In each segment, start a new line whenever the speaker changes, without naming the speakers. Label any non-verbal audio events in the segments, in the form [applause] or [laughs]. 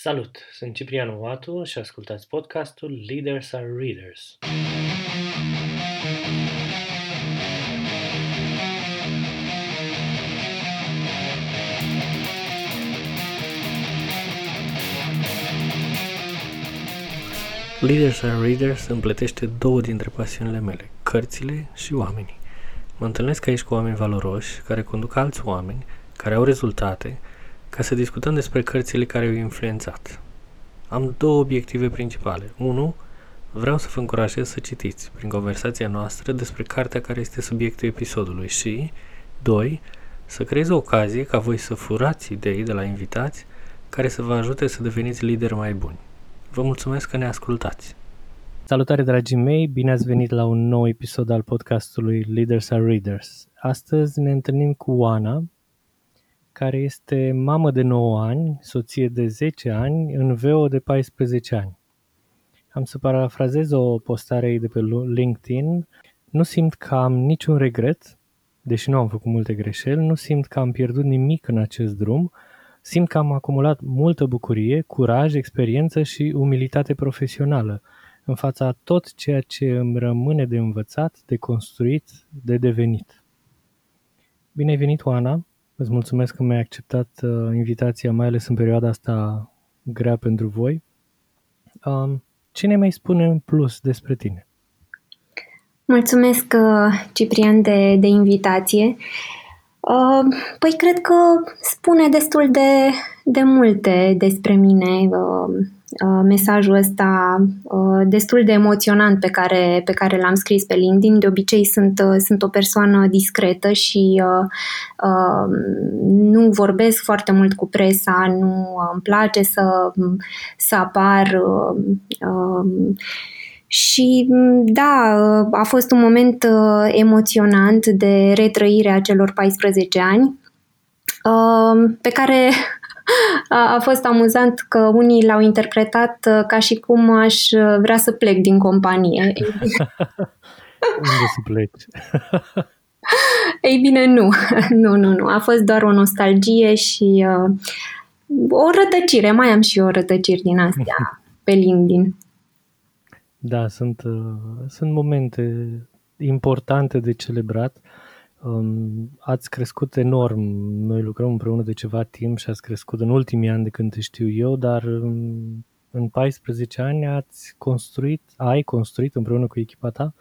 Salut! Sunt Ciprian Oatu și ascultați podcastul Leaders are Readers. Leaders are Readers împletește două dintre pasiunile mele, cărțile și oamenii. Mă întâlnesc aici cu oameni valoroși, care conduc alți oameni, care au rezultate, ca să discutăm despre cărțile care au influențat. Am două obiective principale. Unu, vreau să vă încurajez să citiți prin conversația noastră despre cartea care este subiectul episodului și, doi, să creez o ocazie ca voi să furați idei de la invitați care să vă ajute să deveniți lideri mai buni. Vă mulțumesc că ne ascultați! Salutare dragii mei, bine ați venit la un nou episod al podcastului Leaders are Readers. Astăzi ne întâlnim cu Oana, care este mamă de 9 ani, soție de 10 ani, în VO de 14 ani. Am să parafrazez o postare ei de pe LinkedIn. Nu simt că am niciun regret, deși nu am făcut multe greșeli, nu simt că am pierdut nimic în acest drum, simt că am acumulat multă bucurie, curaj, experiență și umilitate profesională în fața tot ceea ce îmi rămâne de învățat, de construit, de devenit. Bine ai venit, Oana! Îți mulțumesc că mi-ai acceptat uh, invitația, mai ales în perioada asta grea pentru voi. Um, ce ne mai spune în plus despre tine?
Mulțumesc, uh, Ciprian, de, de invitație. Uh, păi cred că spune destul de, de multe despre mine. Uh, Uh, mesajul ăsta uh, destul de emoționant pe care, pe care l-am scris pe LinkedIn. De obicei sunt, uh, sunt o persoană discretă și nu vorbesc foarte mult cu presa, nu îmi place să, să apar și da, a fost un moment emoționant de retrăire a celor 14 ani pe care a, a fost amuzant că unii l-au interpretat uh, ca și cum aș uh, vrea să plec din companie. [laughs]
Unde să pleci? [laughs]
Ei bine, nu. [laughs] Nu, nu, nu. A fost doar o nostalgie și uh, o rătăcire. Mai am și eu rătăciri din astea pe LinkedIn.
Da, sunt, uh, sunt momente importante de celebrat. Uh, Um, ați crescut enorm, noi lucrăm împreună de ceva timp și ați crescut în ultimii ani de când te știu eu, dar um, în 14 ani ați construit, ai construit împreună cu echipa ta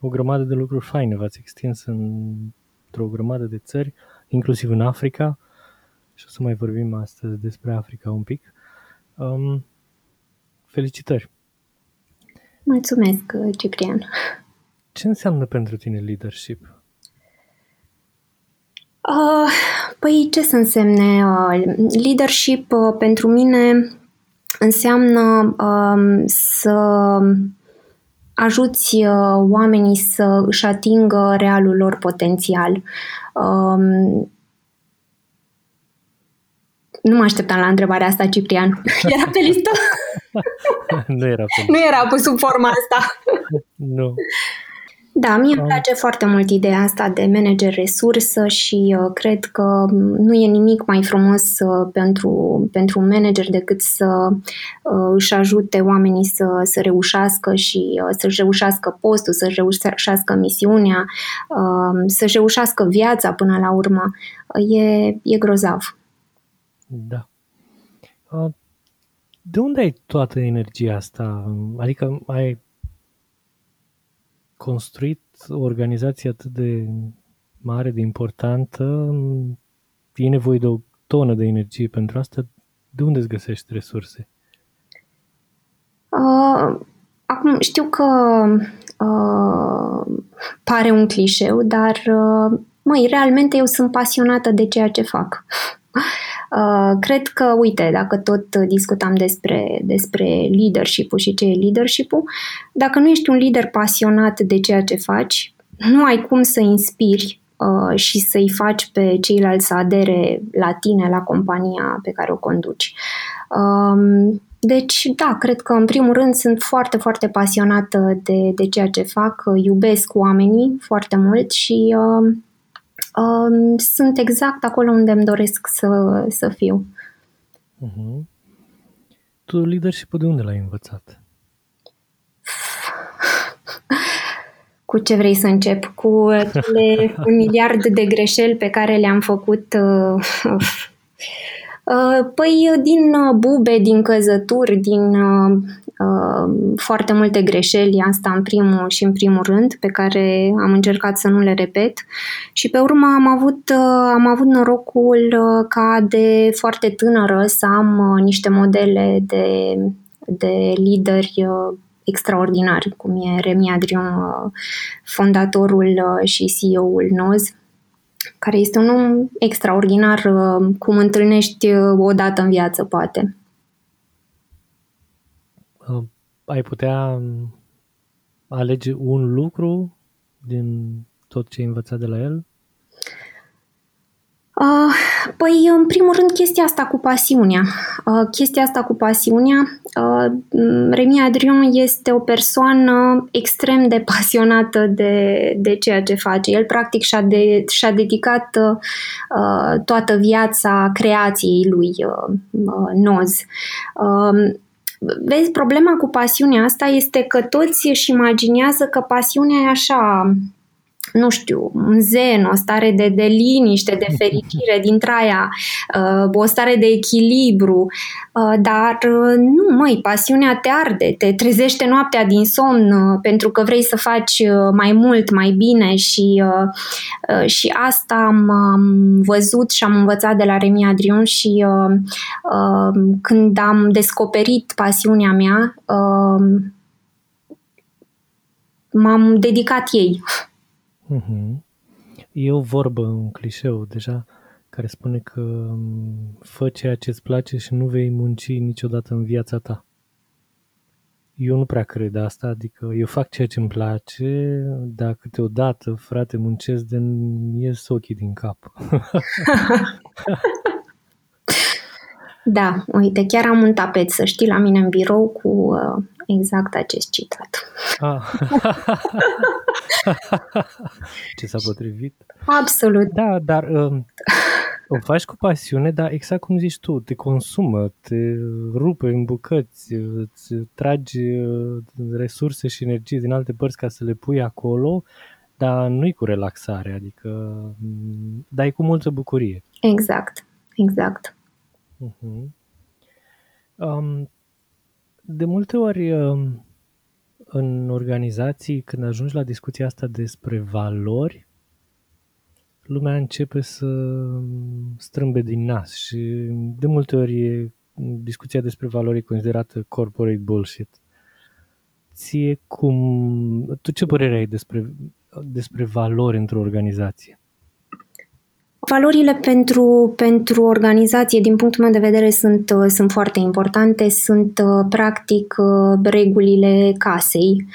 o grămadă de lucruri faine, v-ați extins în, într-o grămadă de țări, inclusiv în Africa și o să mai vorbim astăzi despre Africa un pic. Um, felicitări!
Mulțumesc, Ciprian!
Ce înseamnă pentru tine leadership?
Uh, păi ce să însemne? Uh, leadership uh, pentru mine înseamnă uh, să ajuți uh, oamenii să își atingă realul lor potențial. Uh, nu mă așteptam la întrebarea asta, Ciprian. [laughs] Era pe listă? [laughs]
nu era pe listă.
Nu era pus sub forma asta.
nu. [laughs]
Da, mie îmi place foarte mult ideea asta de manager resursă și uh, cred că nu e nimic mai frumos uh, pentru, pentru un manager decât să uh, își ajute oamenii să, să reușească și uh, să-și reușească postul, să-și reușească misiunea, uh, să-și reușească viața până la urmă. Uh, e, e grozav.
Da. Uh, de unde ai toată energia asta? Adică ai construit o organizație atât de mare, de importantă, e nevoie de o tonă de energie pentru asta. De unde îți găsești resurse?
Uh, acum, știu că uh, pare un clișeu, dar, uh, măi, realmente eu sunt pasionată de ceea ce fac. Uh, cred că, uite, dacă tot discutam despre, despre leadership-ul și ce e leadership-ul, dacă nu ești un lider pasionat de ceea ce faci, nu ai cum să inspiri uh, și să-i faci pe ceilalți să adere la tine, la compania pe care o conduci. Um, deci, da, cred că în primul rând sunt foarte, foarte pasionată de, de ceea ce fac, iubesc oamenii foarte mult și uh, um, sunt exact acolo unde îmi doresc să, să fiu.
Uh-huh. tu leadership de unde l-ai învățat?
Cu ce vrei să încep? Cu cele [laughs] un miliard de greșeli pe care le-am făcut uh, uh, Păi din uh, bube, din căzături, din foarte multe greșeli, asta în primul și în primul rând, pe care am încercat să nu le repet. Și pe urmă am avut, am avut norocul ca de foarte tânără să am niște modele de, de lideri extraordinari, cum e Remi Adrian, uh, fondatorul uh, și CEO-ul NOZ, care este un om extraordinar, uh, cum întâlnești o dată în viață, poate.
Ai putea um, alege un lucru din tot ce ai învățat de la el?
Uh, păi, în primul rând, chestia asta cu pasiunea. Uh, chestia asta cu pasiunea. Uh, Remi Adrian este o persoană extrem de pasionată de, de ceea ce face. El, practic, și-a, de, și-a dedicat uh, toată viața creației lui uh, uh, Noz. Uh, Vezi, problema cu pasiunea asta este că toți își imaginează că pasiunea e așa nu știu, un zen, o stare de, de liniște, de [laughs] fericire din traia, uh, o stare de echilibru, uh, dar uh, nu, măi, pasiunea te arde, te trezește noaptea din somn pentru că vrei să faci mai mult, mai bine și, și asta am, am văzut și am învățat de la Remi Adriun și când am descoperit pasiunea mea, m-am dedicat ei. [laughs]
Mm-hmm. E o vorbă, un clișeu deja, care spune că mm, fă ceea ce îți place și nu vei munci niciodată în viața ta. Eu nu prea cred asta, adică eu fac ceea ce îmi place, dar câteodată, frate, muncesc de ies ochii din cap. [laughs]
da, uite, chiar am un tapet, să știi, la mine în birou cu uh, exact acest citat. Ah. [laughs]
Ce s-a potrivit?
Absolut.
Da, dar um, o faci cu pasiune, dar exact cum zici tu, te consumă, te rupe în bucăți, îți tragi uh, resurse și energie din alte părți ca să le pui acolo, dar nu-i cu relaxare, adică mm, dai cu multă bucurie.
Exact, exact.
Uh-huh. Um, de multe ori um, în organizații, când ajungi la discuția asta despre valori, lumea începe să strâmbe din nas și de multe ori discuția despre valori e considerată corporate bullshit. Ție cum... Tu ce părere ai despre, despre valori într-o organizație?
Valorile pentru, pentru organizație, din punctul meu de vedere, sunt, uh, sunt foarte importante. Sunt, uh, practic, uh, regulile casei.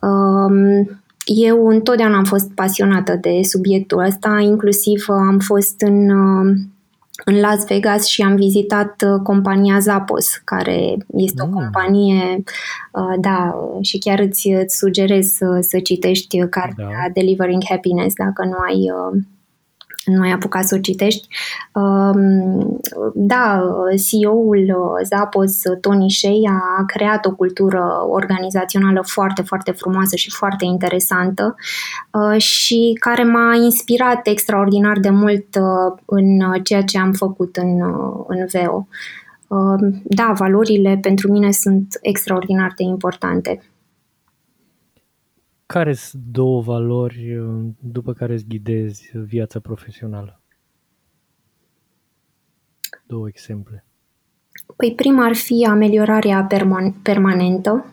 Um, eu întotdeauna am fost pasionată de subiectul ăsta, inclusiv am fost în, în Las Vegas și am vizitat compania Zappos, care este mm. o companie, da, și chiar îți, îți sugerez să, să citești cartea da. Delivering Happiness dacă nu ai nu ai apucat să o citești. Um, da, CEO-ul Zappos, Tony Shea, a creat o cultură organizațională foarte, foarte frumoasă și foarte interesantă uh, și care m-a inspirat extraordinar de mult uh, în ceea ce am făcut în, uh, în VEO. Um, da, valorile pentru mine sunt extraordinar de importante.
Care sunt două valori uh, după care îți ghidezi viața profesională? Două exemple.
Păi prima ar fi ameliorarea perman- permanentă.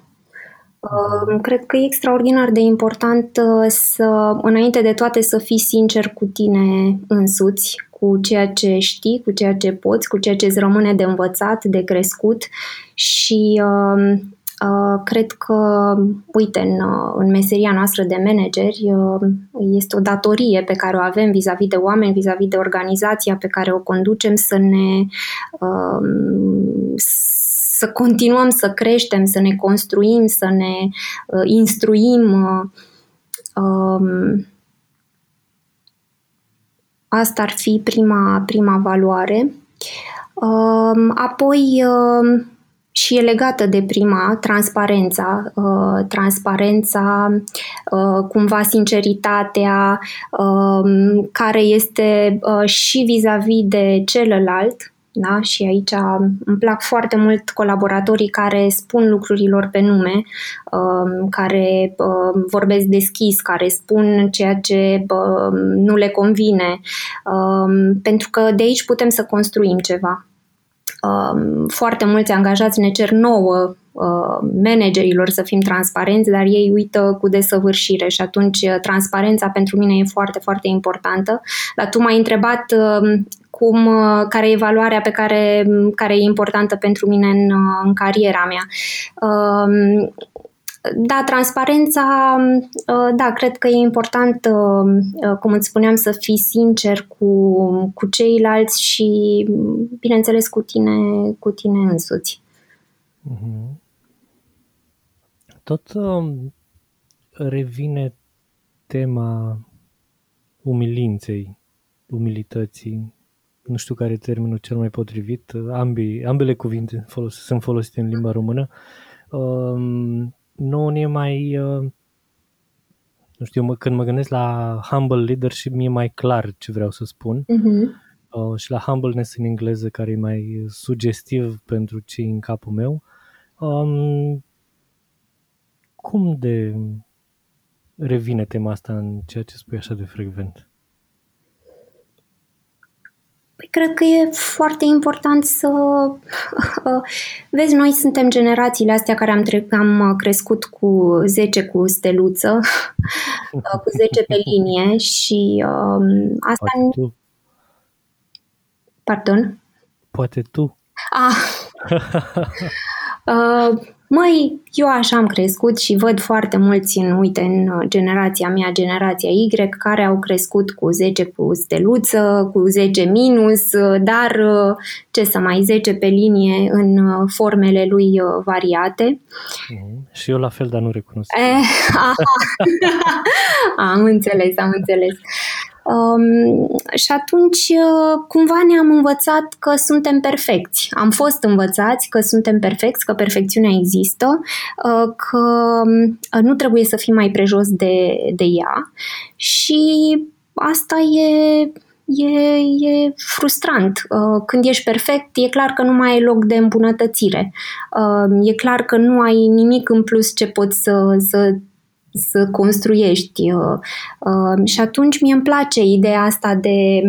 Uh, cred că e extraordinar de important uh, să, înainte de toate, să fii sincer cu tine însuți, cu ceea ce știi, cu ceea ce poți, cu ceea ce îți rămâne de învățat, de crescut și uh, Uh, cred că, uite, în, uh, în meseria noastră de manageri uh, este o datorie pe care o avem vis-a-vis de oameni, vis-a-vis de organizația pe care o conducem să ne să continuăm să creștem, să ne construim, să ne instruim. Um, asta ar fi prima, prima valoare. Um, apoi, și e legată de prima, transparența, uh, transparența, uh, cumva sinceritatea, uh, care este uh, și vis-a-vis de celălalt, da? Și aici îmi plac foarte mult colaboratorii care spun lucrurilor pe nume, um, care um, vorbesc deschis, care spun ceea ce um, nu le convine, pentru că de aici putem să construim ceva. Foarte mulți angajați ne cer nouă managerilor să fim transparenți, dar ei uită cu desăvârșire și atunci transparența pentru mine e foarte, foarte importantă. Dar tu m-ai întrebat cum, uh, care e valoarea pe care, care e importantă pentru mine în, uh, în cariera mea. Um, da, transparența, uh, da, cred că e important, cum îți spuneam, să fii sincer cu, cu ceilalți și, bineînțeles, cu tine, cu tine însuți.
Mm-hmm. Tot uh, revine tema umilinței, umilității, nu știu care e termenul cel mai potrivit, ambii, ambele cuvinte folos, sunt folosite în limba română, uh, nu e mai, uh, nu știu, mă, când mă gândesc la humble leadership, mi-e mai clar ce vreau să spun. Uh-huh. Uh, și la humbleness în engleză, care e mai sugestiv pentru cei în capul meu. Um, cum de revine tema asta în ceea ce spui așa de frecvent?
Păi cred că e foarte important să... [laughs] Vezi, noi suntem generațiile astea care am, tre- am crescut cu 10 cu steluță, [laughs] cu 10 pe linie și um, asta...
Poate tu.
Pardon?
Poate tu.
Ah. [laughs] uh, Măi, eu așa am crescut și văd foarte mulți în, uite, în generația mea, generația Y, care au crescut cu 10 cu steluță, cu 10 minus, dar ce să mai 10 pe linie în formele lui variate.
Mm-hmm. Și eu la fel, dar nu recunosc.
Eh, [laughs] [laughs] am înțeles, am înțeles. Um, și atunci, uh, cumva ne-am învățat că suntem perfecți. Am fost învățați că suntem perfecți, că perfecțiunea există, uh, că uh, nu trebuie să fim mai prejos de, de ea și asta e e, e frustrant. Când ești perfect, e clar că nu mai ai loc de îmbunătățire. E clar că nu ai nimic în plus ce poți să, să să construiești. Uh, uh, și atunci mie îmi place ideea asta de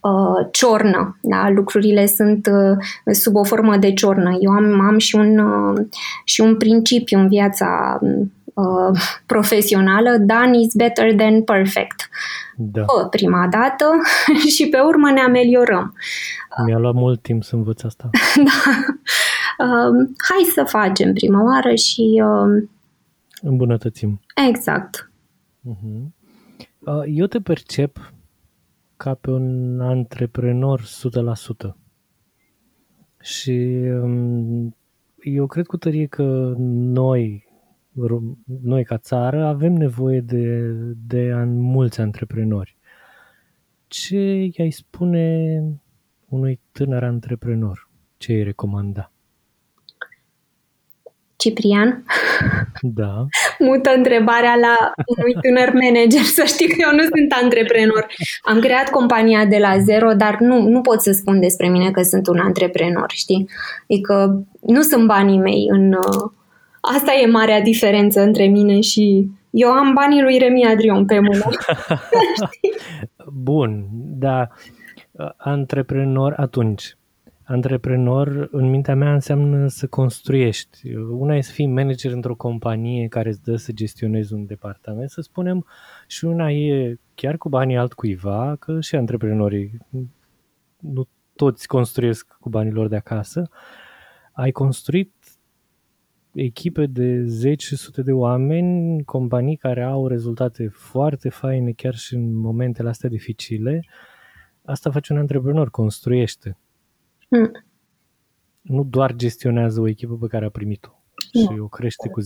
uh, ciornă. Da? Lucrurile sunt sub o formă de ciornă. Eu am, am și, un, și un principiu în viața profesională, done is better than perfect. Da. Bă, prima dată [laughs] și pe urmă ne ameliorăm.
Mi-a luat mult timp să învăț asta. [laughs]
da. Uh, hai să facem prima oară și uh,
îmbunătățim.
Exact.
Uh-huh. Eu te percep ca pe un antreprenor 100%. Și um, eu cred cu tărie că noi, noi ca țară, avem nevoie de, de mulți antreprenori. Ce i-ai spune unui tânăr antreprenor? Ce îi recomanda?
Ciprian?
Da.
Mută întrebarea la unui tânăr manager, să știi că eu nu sunt antreprenor. Am creat compania de la zero, dar nu, nu pot să spun despre mine că sunt un antreprenor, știi? Adică nu sunt banii mei în... Uh, asta e marea diferență între mine și eu am banii lui Remi Adrion pe mână. [laughs] [laughs]
Bun, dar uh, antreprenor atunci Antreprenor, în mintea mea, înseamnă să construiești. Una e să fii manager într-o companie care îți dă să gestionezi un departament, să spunem, și una e chiar cu banii altcuiva, că și antreprenorii nu toți construiesc cu banii lor de acasă. Ai construit echipe de zeci și sute de oameni, companii care au rezultate foarte faine chiar și în momentele astea dificile. Asta face un antreprenor, construiește. Mm. Nu doar gestionează o echipă pe care a primit-o și o crește cu 10%.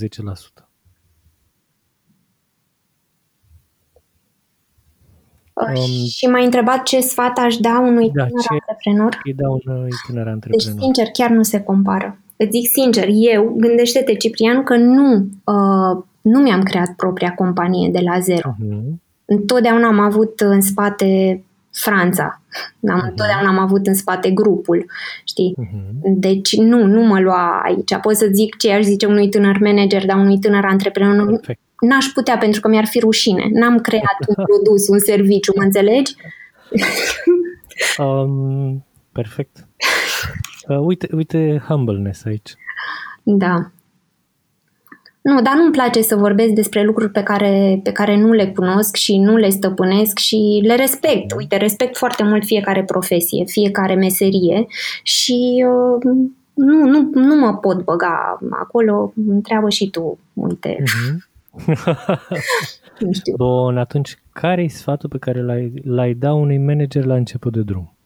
Um, și m-ai întrebat ce sfat aș da unui da, tânăr
ce
antreprenor.
Îi da unui tânăr antreprenor.
Deci, sincer, chiar nu se compară. îți zic sincer, eu, gândește-te, Ciprian, că nu, uh, nu mi-am creat propria companie de la zero. Uh-huh. Întotdeauna am avut în spate Franța. Am, uh-huh. Întotdeauna am avut în spate grupul, știi? Uh-huh. Deci nu, nu mă lua aici. Pot să zic ce aș zice unui tânăr manager, dar unui tânăr antreprenor. Perfect. N-aș putea pentru că mi-ar fi rușine. N-am creat un [laughs] produs, un serviciu, mă înțelegi?
um, perfect. [laughs] Uh, uite, uite humbleness aici.
Da. Nu, dar nu-mi place să vorbesc despre lucruri pe care, pe care nu le cunosc și nu le stăpânesc și le respect. Uite, respect foarte mult fiecare profesie, fiecare meserie și uh, nu, nu, nu mă pot băga acolo. Întreabă și tu, uite. Uh-huh. [laughs]
nu știu. Bun, atunci care e sfatul pe care l-ai, l-ai da unui manager la început de drum?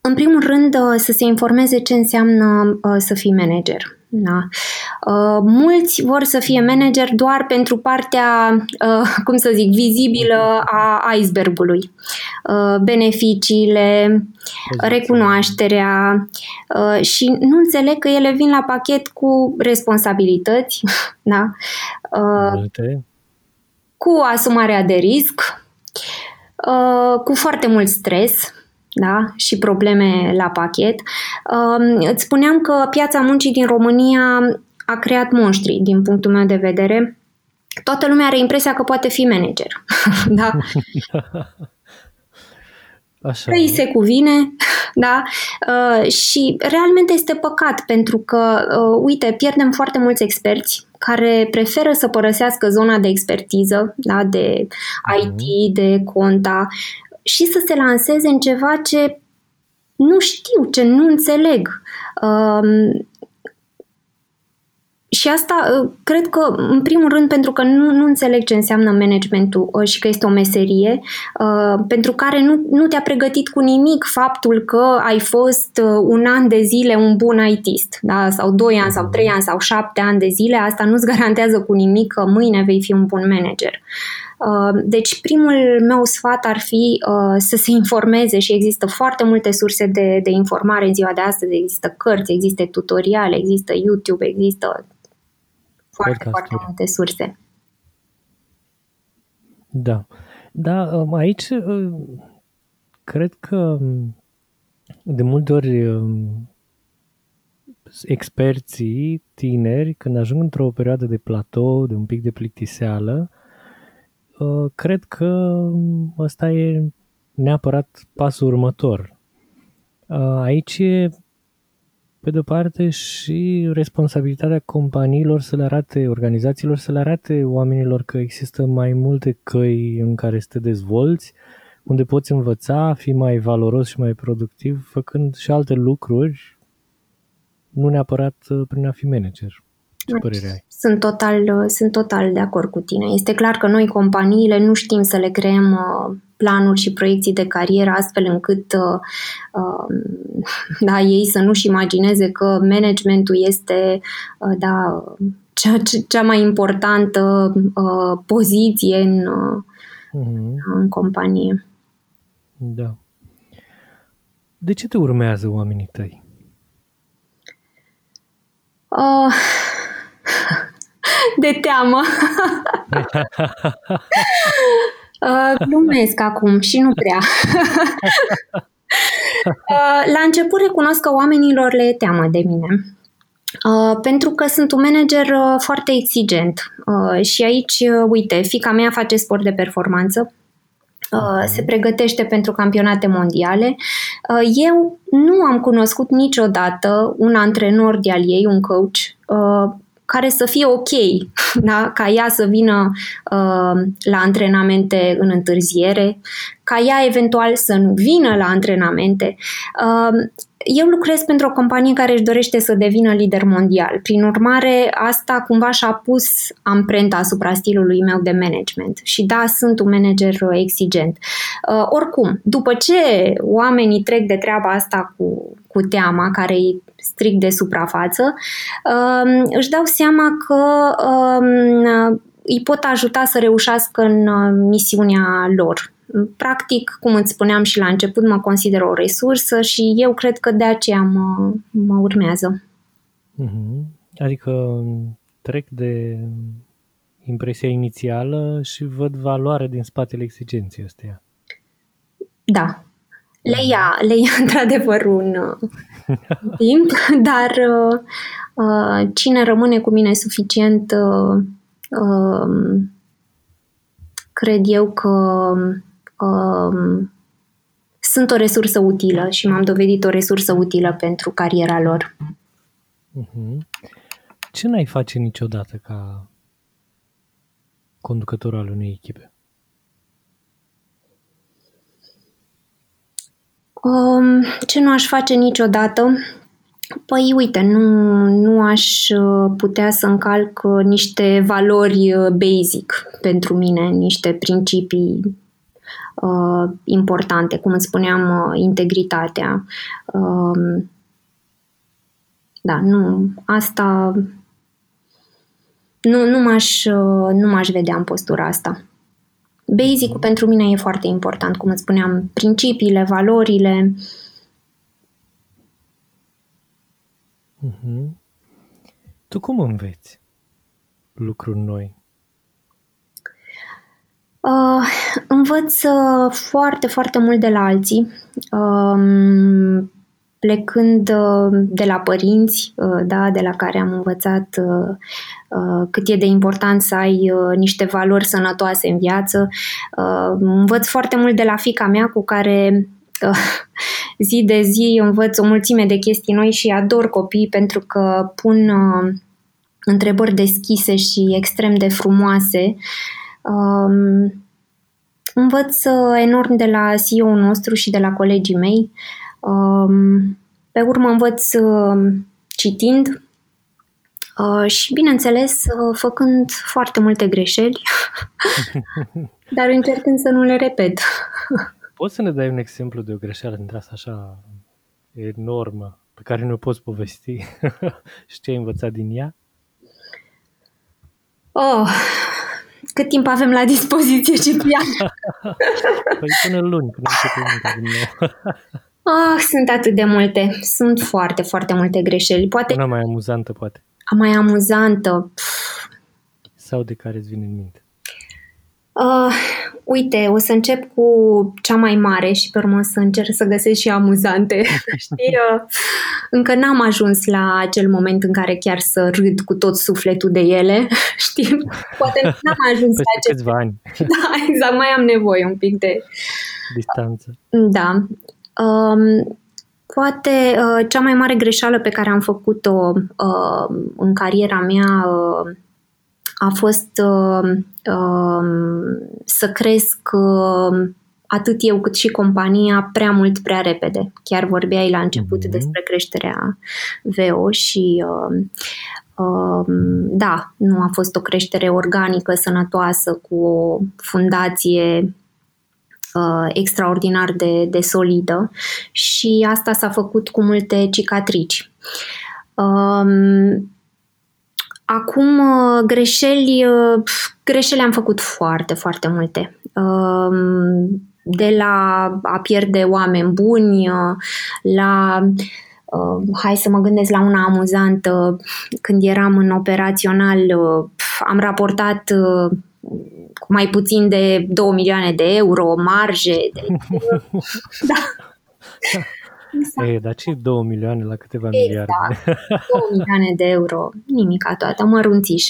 În primul rând, uh, să se informeze ce înseamnă uh, să fii manager. Da. Uh, mulți vor să fie manager doar pentru partea, cum să zic, vizibilă a icebergului. Beneficiile, Poziție. recunoașterea și nu înțeleg că ele vin la pachet cu responsabilități, [laughs] da? cu asumarea de risc, cu foarte mult stres, da? și probleme la pachet. Um, îți spuneam că piața muncii din România a creat monștri, din punctul meu de vedere. Toată lumea are impresia că poate fi manager. [laughs] da? [laughs] Așa. Îi se cuvine, [laughs] da? Uh, și realmente este păcat pentru că, uh, uite, pierdem foarte mulți experți care preferă să părăsească zona de expertiză, da? de IT, mhm. de conta, și să se lanseze în ceva ce nu știu, ce nu înțeleg. Um, și asta uh, cred că, în primul rând, pentru că nu, nu înțeleg ce înseamnă managementul uh, și că este o meserie, uh, pentru care nu, nu te-a pregătit cu nimic faptul că ai fost uh, un an de zile un bun ITist, da? sau doi ani, sau trei ani, sau șapte ani de zile, asta nu-ți garantează cu nimic că mâine vei fi un bun manager. Uh, deci primul meu sfat ar fi uh, să se informeze și există foarte multe surse de, de informare în ziua de astăzi. Există cărți, există tutoriale, există YouTube, există foarte, foarte multe surse.
Da. Da, um, aici uh, cred că um, de multe ori um, experții tineri, când ajung într-o perioadă de platou, de un pic de plictiseală, Uh, cred că ăsta e neapărat pasul următor. Uh, aici e, pe de-o parte, și responsabilitatea companiilor să le arate, organizațiilor să le arate oamenilor că există mai multe căi în care să te dezvolți, unde poți învăța, fi mai valoros și mai productiv, făcând și alte lucruri, nu neapărat uh, prin a fi manager. Ce părere ai?
Sunt total, sunt total de acord cu tine. Este clar că noi, companiile, nu știm să le creăm uh, planuri și proiecții de carieră astfel încât uh, uh, [laughs] da, ei să nu-și imagineze că managementul este da, cea, cea mai importantă poziție în, uh-huh. în companie.
Da. De ce te urmează oamenii tăi?
Uh, de teamă. [laughs] uh, glumesc acum și nu prea. [laughs] uh, la început recunosc că oamenilor le e teamă de mine. Uh, pentru că sunt un manager uh, foarte exigent uh, și aici, uh, uite, fica mea face sport de performanță, Uh, se pregătește pentru campionate mondiale. Uh, eu nu am cunoscut niciodată un antrenor de al ei, un coach, uh, care să fie ok, [laughs] da? ca ea să vină uh, la antrenamente în întârziere, ca ea eventual să nu vină la antrenamente. Uh, eu lucrez pentru o companie care își dorește să devină lider mondial. Prin urmare, asta cumva și-a pus amprenta asupra stilului meu de management. Și da, sunt un manager exigent. Uh, oricum, după ce oamenii trec de treaba asta cu, cu teama, care e strict de suprafață, uh, își dau seama că uh, îi pot ajuta să reușească în uh, misiunea lor Practic, cum îți spuneam și la început, mă consider o resursă și eu cred că de aceea mă, mă urmează.
Mm-hmm. Adică trec de impresia inițială și văd valoare din spatele exigenței astea.
Da. Le ia, le ia [laughs] într-adevăr un [laughs] timp, dar uh, uh, cine rămâne cu mine suficient uh, uh, cred eu că uh, sunt o resursă utilă și m-am dovedit o resursă utilă pentru cariera lor.
Uh-huh. Ce n-ai face niciodată ca conducător al unei echipe?
Um, ce nu aș face niciodată? Păi uite, nu, nu aș uh, putea să încalc uh, niște valori uh, basic pentru mine, niște principii uh, importante, cum îți spuneam, uh, integritatea. Uh, da, nu, asta nu, nu, m-aș, nu m-aș vedea în postura asta. Basic-ul pentru mine e foarte important, cum îți spuneam, principiile, valorile.
Uh-huh. Tu cum înveți lucruri noi?
Uh, învăț uh, foarte, foarte mult de la alții. Uh, plecând uh, de la părinți, uh, da, de la care am învățat uh, cât e de important să ai niște valori sănătoase în viață. Învăț foarte mult de la fica mea cu care zi de zi învăț o mulțime de chestii noi și ador copii pentru că pun întrebări deschise și extrem de frumoase. Um, învăț enorm de la CEO-ul nostru și de la colegii mei. Um, pe urmă învăț um, citind uh, și, bineînțeles, uh, făcând foarte multe greșeli, [laughs] dar încercând să nu le repet. [laughs]
Poți să ne dai un exemplu de o greșeală dintre asta așa enormă pe care nu o poți povesti [laughs] și ce ai învățat din ea?
Oh, cât timp avem la dispoziție, [laughs] Ciprian?
păi până luni, până începem din nou.
Ah, sunt atât de multe. Sunt foarte, foarte multe greșeli. Poate...
Una mai amuzantă, poate.
A mai amuzantă. Pff.
Sau de care îți vine în minte?
Uh, uite, o să încep cu cea mai mare și pe urmă să încerc să găsesc și amuzante. [laughs] Știi, uh, încă n-am ajuns la acel moment în care chiar să râd cu tot sufletul de ele. [laughs] Știi? Poate n-am ajuns
Peste
la acest...
câțiva ani. [laughs]
Da, exact, mai am nevoie un pic de...
Distanță.
Da. Um, poate uh, cea mai mare greșeală pe care am făcut-o uh, în cariera mea uh, a fost uh, uh, să cresc uh, atât eu cât și compania prea mult, prea repede. Chiar vorbeai la început mm-hmm. despre creșterea VO și uh, uh, da, nu a fost o creștere organică, sănătoasă, cu o fundație uh, extraordinar de, de solidă și asta s-a făcut cu multe cicatrici. Um, acum, uh, greșeli, uh, greșeli am făcut foarte, foarte multe. Um, de la a pierde oameni buni, uh, la Uh, hai să mă gândesc la una amuzantă. Când eram în operațional, uh, am raportat uh, cu mai puțin de 2 milioane de euro, marje. De... [laughs] da. [laughs]
Exact. Ei, dar ce 2 milioane la câteva
exact.
miliarde? [laughs]
2 milioane de euro, nimica toată, mărunțiș.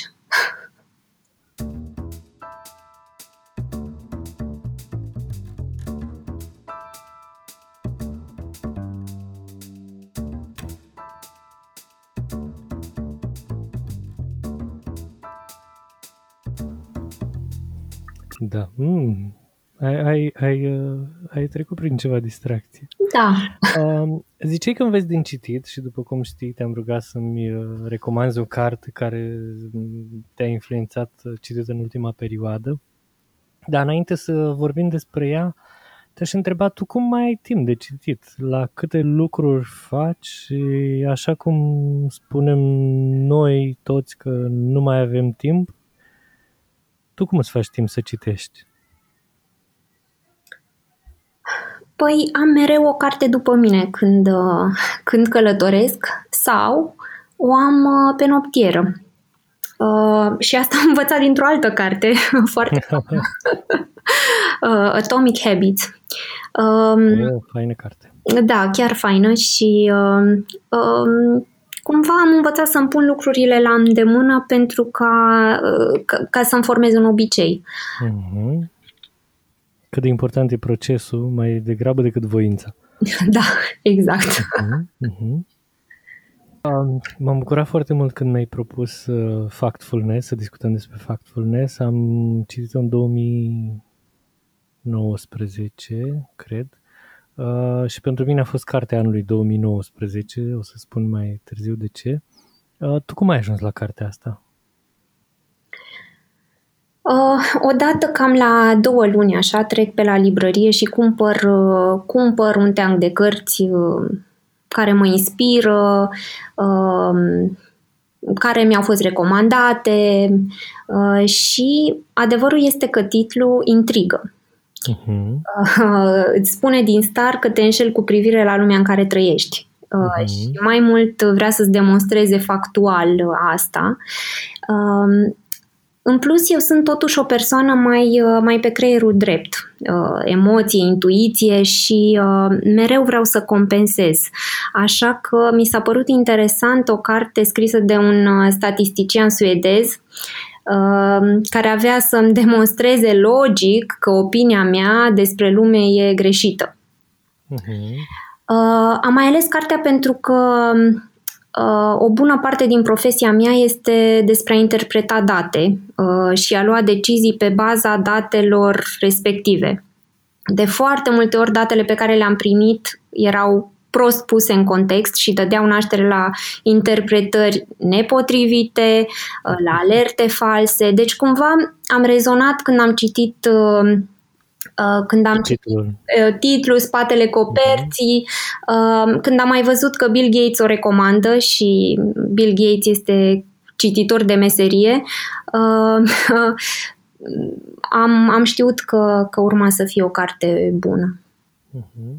Da. Mm. Ai, ai, ai, uh, ai trecut prin ceva distracție.
Da.
Uh, ziceai că înveți din citit și după cum știi te-am rugat să-mi uh, recomanzi o carte care te-a influențat uh, citit în ultima perioadă. Dar înainte să vorbim despre ea, te-aș întreba tu cum mai ai timp de citit, la câte lucruri faci și așa cum spunem noi toți că nu mai avem timp, tu cum îți faci timp să citești?
Păi am mereu o carte după mine când, uh, când călătoresc sau o am uh, pe noptieră. Uh, și asta am învățat dintr-o altă carte [laughs] foarte [laughs] uh, Atomic Habits.
Um, o faină carte.
Da, chiar faină și uh, uh, cumva am învățat să-mi pun lucrurile la îndemână pentru ca, uh, ca, ca să-mi formez un obicei. Uh-huh
cât de important e procesul mai degrabă decât voința. [laughs]
Da, exact. Uh-huh, uh-huh.
M-am bucurat foarte mult când mi-ai propus uh, Factfulness, să discutăm despre Factfulness. Am citit-o în 2019, cred. Uh, și pentru mine a fost cartea anului 2019, o să spun mai târziu de ce. Uh, tu cum ai ajuns la cartea asta?
Uh, odată cam la două luni așa trec pe la librărie și cumpăr, uh, cumpăr un teanc de cărți uh, care mă inspiră, uh, care mi-au fost recomandate uh, și adevărul este că titlul intrigă. Uh-huh. Uh, îți spune din start că te înșel cu privire la lumea în care trăiești. Uh, uh-huh. Și mai mult vrea să-ți demonstreze factual asta. Uh, în plus, eu sunt totuși o persoană mai, uh, mai pe creierul drept, uh, emoție, intuiție și uh, mereu vreau să compensez. Așa că mi s-a părut interesant o carte scrisă de un statistician suedez care avea să-mi demonstreze logic că opinia mea despre lume e greșită. Uh-huh. Am mai ales cartea pentru că Uh, o bună parte din profesia mea este despre a interpreta date uh, și a lua decizii pe baza datelor respective. De foarte multe ori datele pe care le-am primit erau prost puse în context și dădeau naștere la interpretări nepotrivite, uh, la alerte false. Deci cumva am rezonat când am citit Uh, când am titlul, uh, titlul spatele coperții, uh, când am mai văzut că Bill Gates o recomandă și Bill Gates este cititor de meserie, [laughs] am, am știut că, că urma să fie o carte bună. Uh-huh.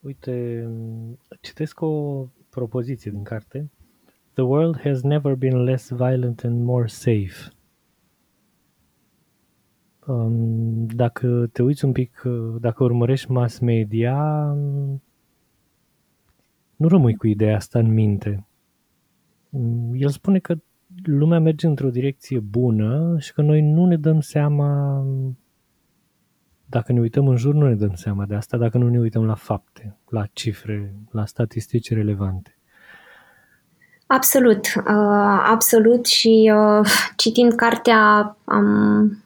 Uite, citesc o propoziție din carte. The world has never been less violent and more safe. Dacă te uiți un pic, dacă urmărești mass media, nu rămâi cu ideea asta în minte. El spune că lumea merge într-o direcție bună și că noi nu ne dăm seama, dacă ne uităm în jur, nu ne dăm seama de asta, dacă nu ne uităm la fapte, la cifre, la statistici relevante.
Absolut, uh, absolut și uh, citind cartea am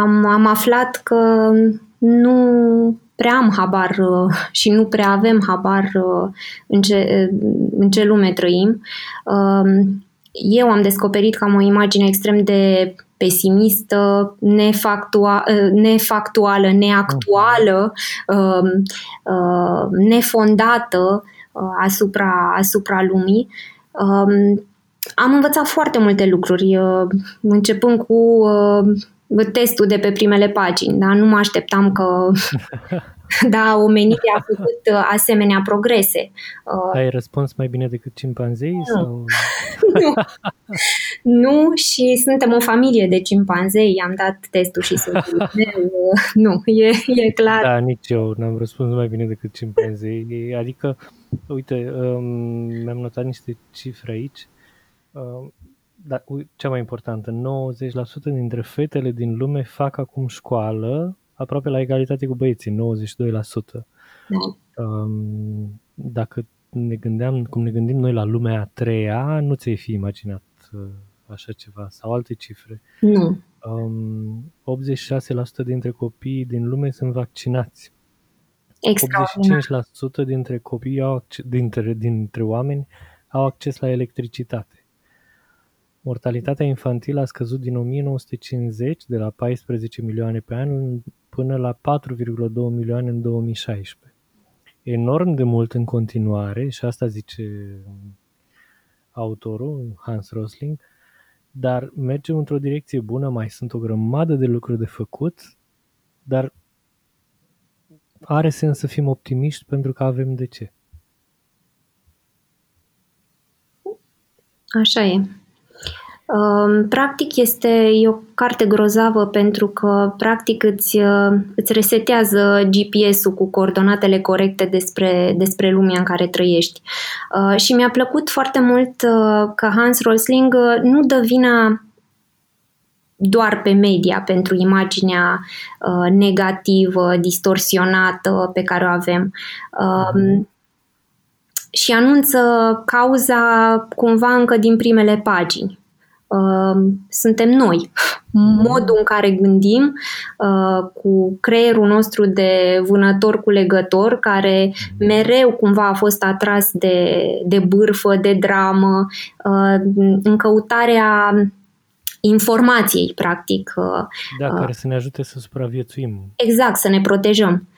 am, am aflat că nu prea am habar uh, și nu prea avem habar uh, în ce, uh, în ce lume trăim. Um, eu am descoperit că am o imagine extrem de pesimistă, nefactua, nefactuală, neactuală, um, nefondată asupra, asupra lumii. Um, am învățat foarte multe lucruri, începând cu testul de pe primele pagini, da? Nu mă așteptam că [laughs] da, omenirea a făcut uh, asemenea progrese.
Uh, Ai răspuns mai bine decât cimpanzei? Nu. Sau? [laughs]
nu. nu, și suntem o familie de cimpanzei, am dat testul și sunt [laughs] meu. Nu, e, e clar.
Da, nici eu n-am răspuns mai bine decât cimpanzei. Adică, uite, um, mi-am notat niște cifre aici. Um, dar cea mai importantă, 90% dintre fetele din lume fac acum școală aproape la egalitate cu băieții, 92%. Da. Um, dacă ne gândeam, cum ne gândim noi la lumea a treia, nu ți-ai fi imaginat uh, așa ceva sau alte cifre.
Nu.
Um, 86% dintre copiii din lume sunt vaccinați. 85% dintre copii au, dintre, dintre oameni au acces la electricitate. Mortalitatea infantilă a scăzut din 1950 de la 14 milioane pe an până la 4,2 milioane în 2016. Enorm de mult în continuare, și asta zice autorul, Hans Rosling, dar mergem într-o direcție bună, mai sunt o grămadă de lucruri de făcut, dar are sens să fim optimiști pentru că avem de ce.
Așa e. Um, practic este e o carte grozavă pentru că practic îți, uh, îți resetează GPS-ul cu coordonatele corecte despre, despre lumea în care trăiești. Uh, și mi-a plăcut foarte mult uh, că Hans Rosling nu dă vina doar pe media pentru imaginea negativă, distorsionată pe care o avem. Um, și anunță cauza cumva încă din primele pagini. Uh, suntem noi. Modul în care gândim uh, cu creierul nostru de vânător cu legător, care mereu cumva a fost atras de, de bârfă, de dramă, uh, în căutarea informației, practic.
Da, care să ne ajute să supraviețuim.
Exact, să ne protejăm.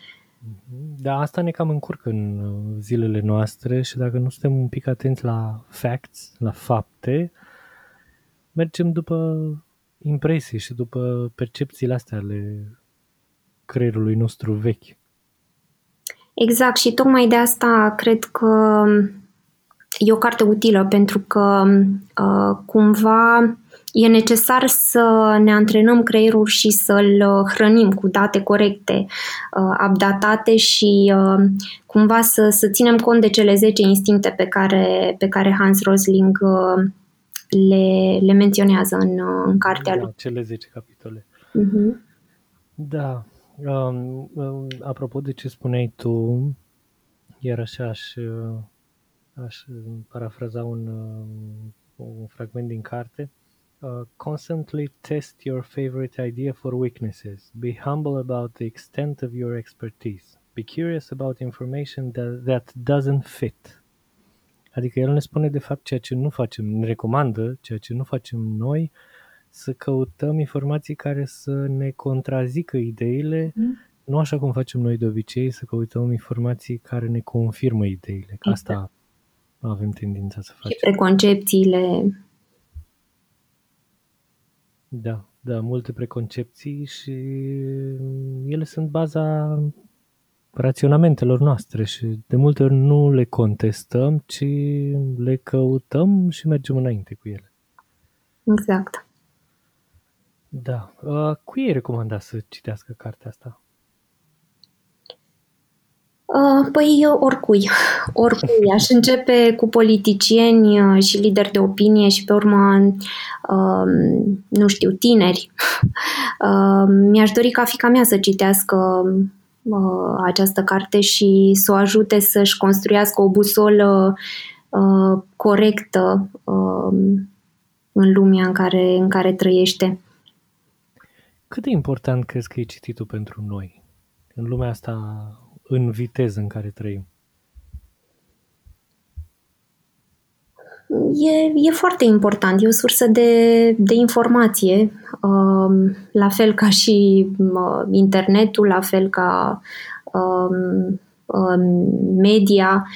Da, asta ne cam încurcă în zilele noastre și dacă nu suntem un pic atenți la facts, la fapte, mergem după impresii și după percepțiile astea ale creierului nostru vechi.
Exact și tocmai de asta cred că e o carte utilă pentru că uh, cumva e necesar să ne antrenăm creierul și să-l hrănim cu date corecte, uh, updatate și uh, cumva să, să ținem cont de cele 10 instincte pe care, pe care Hans Rosling uh, le, le menționează în, în cartea
da,
lui.
Cele 10 capitole. Uh-huh. Da. Um, um, apropo de ce spuneai tu, iar așa aș, aș parafraza un, un fragment din carte. Uh, constantly test your favorite idea for weaknesses. Be humble about the extent of your expertise. Be curious about information that, that doesn't fit. Adică el ne spune de fapt ceea ce nu facem, ne recomandă ceea ce nu facem noi, să căutăm informații care să ne contrazică ideile, mm. nu așa cum facem noi de obicei, să căutăm informații care ne confirmă ideile. Că asta exact. avem tendința să facem.
Și preconcepțiile.
Da, da, multe preconcepții și ele sunt baza raționamentelor noastre și de multe ori nu le contestăm, ci le căutăm și mergem înainte cu ele.
Exact.
Da. Uh, cui ai recomandat să citească cartea asta?
Uh, păi oricui, [laughs] oricui. Aș începe cu politicieni uh, și lideri de opinie și pe urmă, uh, nu știu, tineri. [laughs] Mi-aș dori ca fica mea să citească uh, această carte și să o ajute să-și construiască o busolă uh, corectă uh, în lumea în care, în care trăiește.
Cât de important crezi că e cititul pentru noi în lumea asta în viteză în care trăim?
E, e foarte important, e o sursă de, de informație, um, la fel ca și uh, internetul, la fel ca um, um, media.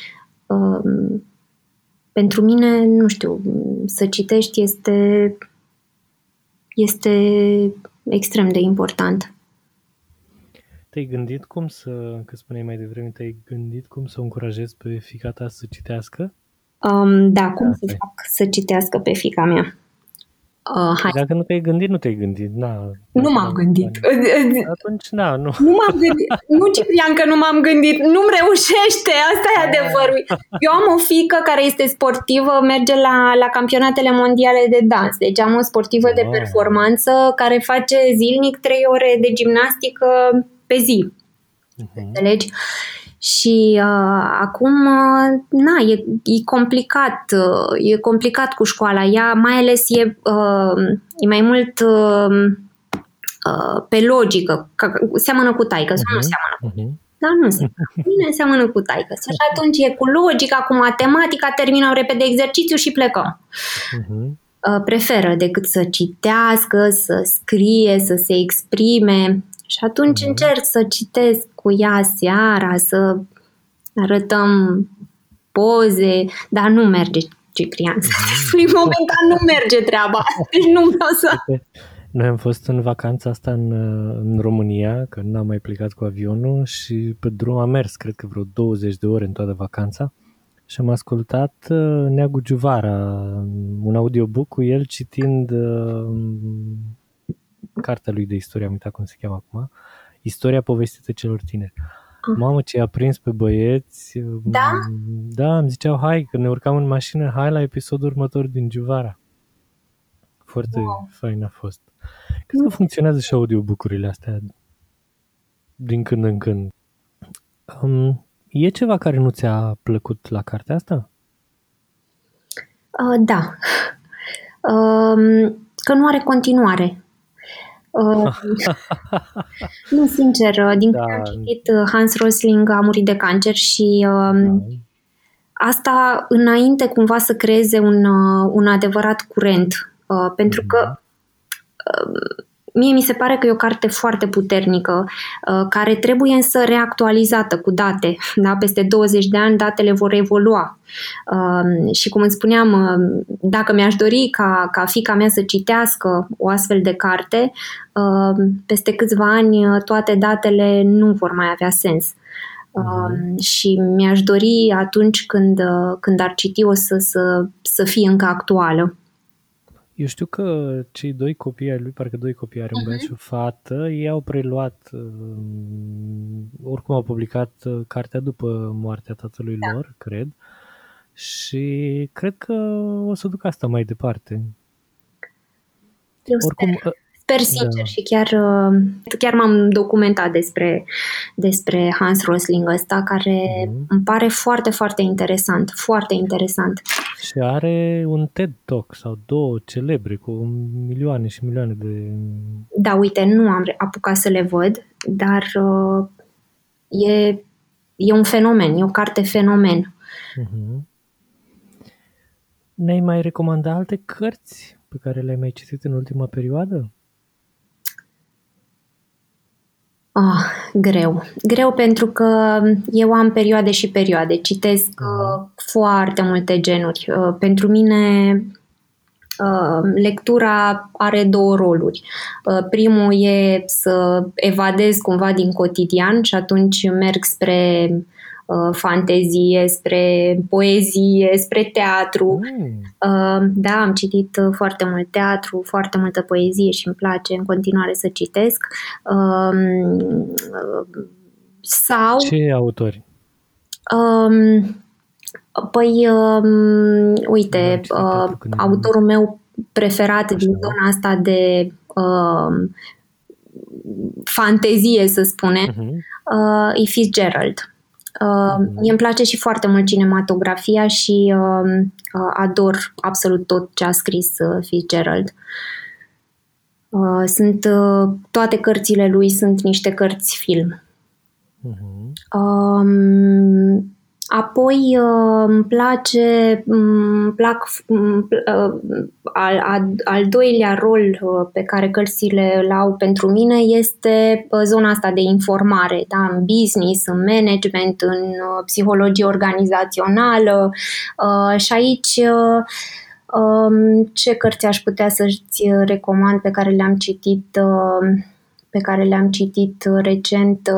Pentru mine, nu știu, să citești este, este extrem de important.
Te-ai gândit cum să, că spuneai mai devreme, te-ai gândit cum să o încurajezi pe fica ta să citească?
Um, da, cum să fac să citească pe fica mea?
Uh, hai. Dacă nu te-ai gândit, nu te-ai gândit. Na,
nu m-am gândit. [laughs]
Atunci, da, nu.
Nu m-am gândit. Nu, Ciprian, că nu m-am gândit. Nu-mi reușește. Asta e adevărul. Eu am o fică care este sportivă, merge la, la campionatele mondiale de dans. Deci am o sportivă de performanță care face zilnic trei ore de gimnastică pe zi. Uh-huh. Înțelegi? Și uh, acum, uh, na, e, e complicat, uh, e complicat cu școala. Ea mai ales e, uh, e mai mult uh, uh, pe logică, că seamănă cu taică, uh-huh. nu mhm. seamănă cu uh-huh. Dar nu seamănă. Bine seamănă cu taică. Și atunci e cu logica, cu matematica, terminăm repede exercițiu și plecăm. Uh-huh. Uh, preferă decât să citească, să scrie, să se exprime. Și atunci uh-huh. încerc să citesc cu ea seara, să arătăm poze, dar nu merge Ciprian. Mm-hmm. [laughs] În momentan nu merge treaba. Deci nu vreau să...
Noi am fost în vacanța asta în, în România, că n-am mai plecat cu avionul și pe drum am mers, cred că vreo 20 de ore în toată vacanța și am ascultat uh, Neagu Giuvara, un audiobook cu el citind uh, cartea lui de istorie, am uitat cum se cheamă acum, Istoria povestită celor tineri. Ah. Mamă, ce a prins pe băieți.
Da?
Da, îmi ziceau, hai, că ne urcam în mașină, hai la episodul următor din Giuvara. Foarte wow. fain a fost. Cred că funcționează și audiobook-urile astea din când în când. Um, e ceva care nu ți-a plăcut la cartea asta?
Uh, da. Uh, [laughs] că nu are continuare. Uh, [laughs] nu, sincer, din da. când am citit, uh, Hans Rosling a murit de cancer și uh, da. asta înainte cumva să creeze un, uh, un adevărat curent. Uh, pentru că mhm. uh, Mie mi se pare că e o carte foarte puternică, uh, care trebuie însă reactualizată cu date. [laughs] Da? Peste 20 de ani datele vor evolua. Uh, și cum îți spuneam, uh, dacă mi-aș dori ca, ca fica mea să citească o astfel de carte, peste câțiva ani toate datele nu vor mai avea sens. Mm. și mi-aș dori atunci când, când ar citi-o să, să, să fie încă actuală.
Eu știu că cei doi copii ai lui, parcă doi copii are, un băiat uh-huh. și o fată, ei au preluat, uh, oricum au publicat uh, cartea după moartea tatălui da. lor, cred, și cred că o să duc asta mai departe.
Eu oricum, sper. Sper da. sincer da. și chiar, uh, chiar m-am documentat despre, despre Hans Rosling ăsta, care mm. îmi pare foarte, foarte interesant, foarte interesant.
Și are un TED Talk sau două celebre cu milioane și milioane de...
Da, uite, nu am apucat să le văd, dar uh, e, e un fenomen, e o carte fenomen. Mm-hmm.
Ne-ai mai recomandat alte cărți pe care le-ai mai citit în ultima perioadă?
Ah, greu. Greu pentru că eu am perioade și perioade. Citesc uh, foarte multe genuri. Uh, pentru mine uh, lectura are două roluri. Uh, primul e să evadez cumva din cotidian și atunci merg spre Uh, fantezie, spre poezie, spre teatru. Mm. Uh, da, am citit uh, foarte mult teatru, foarte multă poezie și îmi place în continuare să citesc. Um, sau...
Ce autori?
Um, păi, um, uite, uh, autorul meu preferat Așa. din zona asta de uh, fantezie, să spunem, uh-huh. uh, e Fitzgerald. Uh, mie îmi place și foarte mult cinematografia și uh, uh, ador absolut tot ce a scris uh, Fitzgerald. Uh, sunt uh, toate cărțile lui sunt niște cărți film. Uh-huh. Um, Apoi uh, îmi place, îmi plac, uh, al, al, al doilea rol uh, pe care cărțile îl au pentru mine este zona asta de informare, da? în business, în management, în psihologie organizațională și aici um, ce cărți aș putea să-ți recomand pe care le-am citit pe care le-am citit recent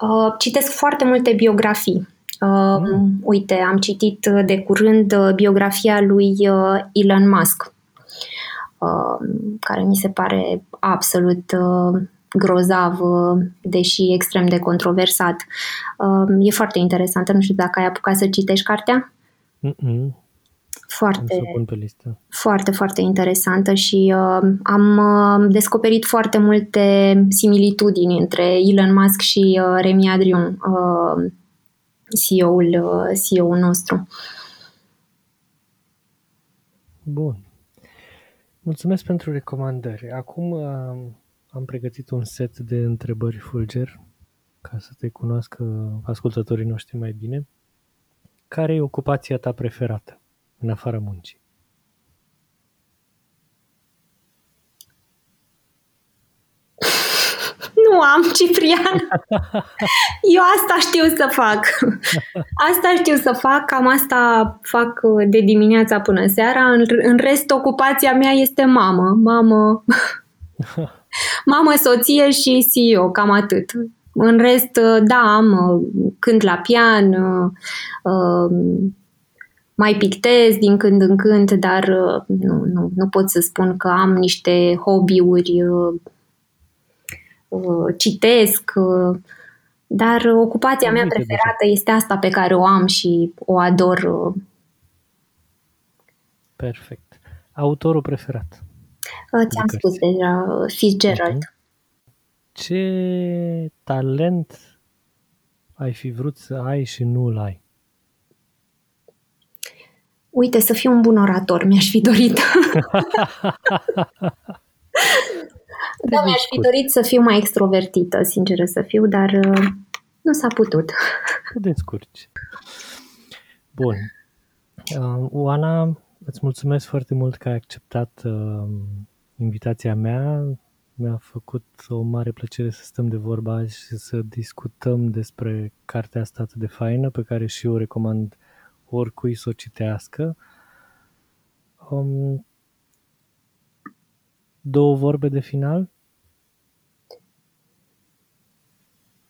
Uh, citesc foarte multe biografii. Uh, mm. Uite, am citit de curând uh, biografia lui uh, Elon Musk, uh, care mi se pare absolut uh, grozav, uh, deși extrem de controversat. Uh, e foarte interesantă. Nu știu dacă ai apucat să citești cartea? Mm-mm. Foarte,
pun pe listă.
foarte, foarte interesantă și uh, am uh, descoperit foarte multe similitudini între Elon Musk și uh, Remi Adrian, uh, CEO-ul, uh, CEO-ul nostru.
Bun. Mulțumesc pentru recomandări. Acum uh, am pregătit un set de întrebări fulger ca să te cunoască ascultătorii noștri mai bine. Care e ocupația ta preferată? În afara muncii.
Nu [laughs] Nu am, Ciprian. [laughs] Eu asta știu să fac. Asta știu să fac, cam asta fac de dimineața până seara. În, în rest, ocupația mea este mamă. Mamă, [laughs] mamă soție și CEO, cam atât. În rest, da, am cânt la pian, mai pictez din când în când, dar nu, nu, nu pot să spun că am niște hobby-uri Uh, citesc, uh, dar ocupația mea preferată este asta pe care o am și o ador. Uh.
Perfect. Autorul preferat?
Ți-am de spus deja, Fitzgerald.
Ce talent ai fi vrut să ai și nu îl ai?
Uite, să fiu un bun orator, mi-aș fi dorit. [laughs] Da, mi-aș fi dorit să fiu mai extrovertită, sinceră să fiu, dar uh, nu s-a putut.
Te descurci. Bun. Uh, Oana, îți mulțumesc foarte mult că ai acceptat uh, invitația mea. Mi-a făcut o mare plăcere să stăm de vorba și să discutăm despre cartea asta atât de faină, pe care și eu o recomand oricui să o citească. Um, două vorbe de final?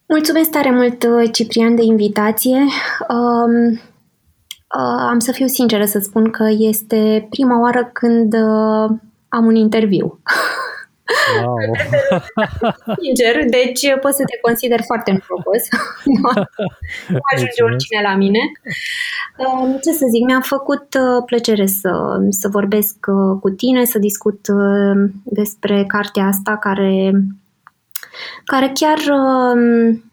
Mulțumesc tare mult, uh, Ciprian, de invitație. Um, uh, am să fiu sinceră să spun că este prima oară când uh, am un interviu. [laughs] Wow. [laughs] Sincer, deci pot să te consider foarte norocos. [laughs] nu ajunge oricine la mine. Um, ce să zic, mi-a făcut uh, plăcere să, să vorbesc uh, cu tine, să discut uh, despre cartea asta care, care chiar, um,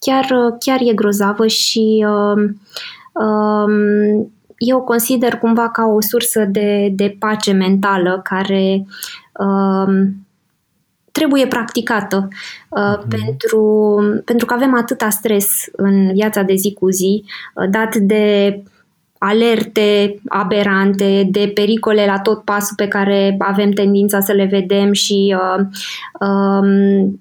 chiar, chiar e grozavă și um, eu o consider cumva ca o sursă de, de pace mentală care trebuie practicată uh, uh-huh. pentru, pentru că avem atâta stres în viața de zi cu zi, uh, dat de alerte aberante, de pericole la tot pasul pe care avem tendința să le vedem și uh, um,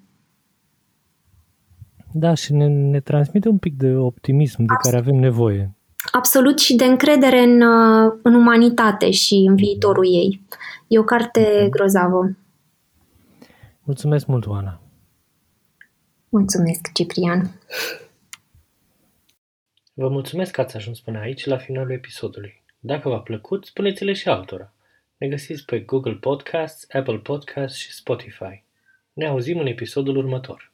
da, și ne, ne transmite un pic de optimism de care avem nevoie.
Absolut și de încredere în, uh, în umanitate și în viitorul ei. E o carte grozavă.
Mulțumesc mult, Oana!
Mulțumesc, Ciprian!
Vă mulțumesc că ați ajuns până aici, la finalul episodului. Dacă v-a plăcut, spuneți-le și altora. Ne găsiți pe Google Podcasts, Apple Podcasts și Spotify. Ne auzim în episodul următor.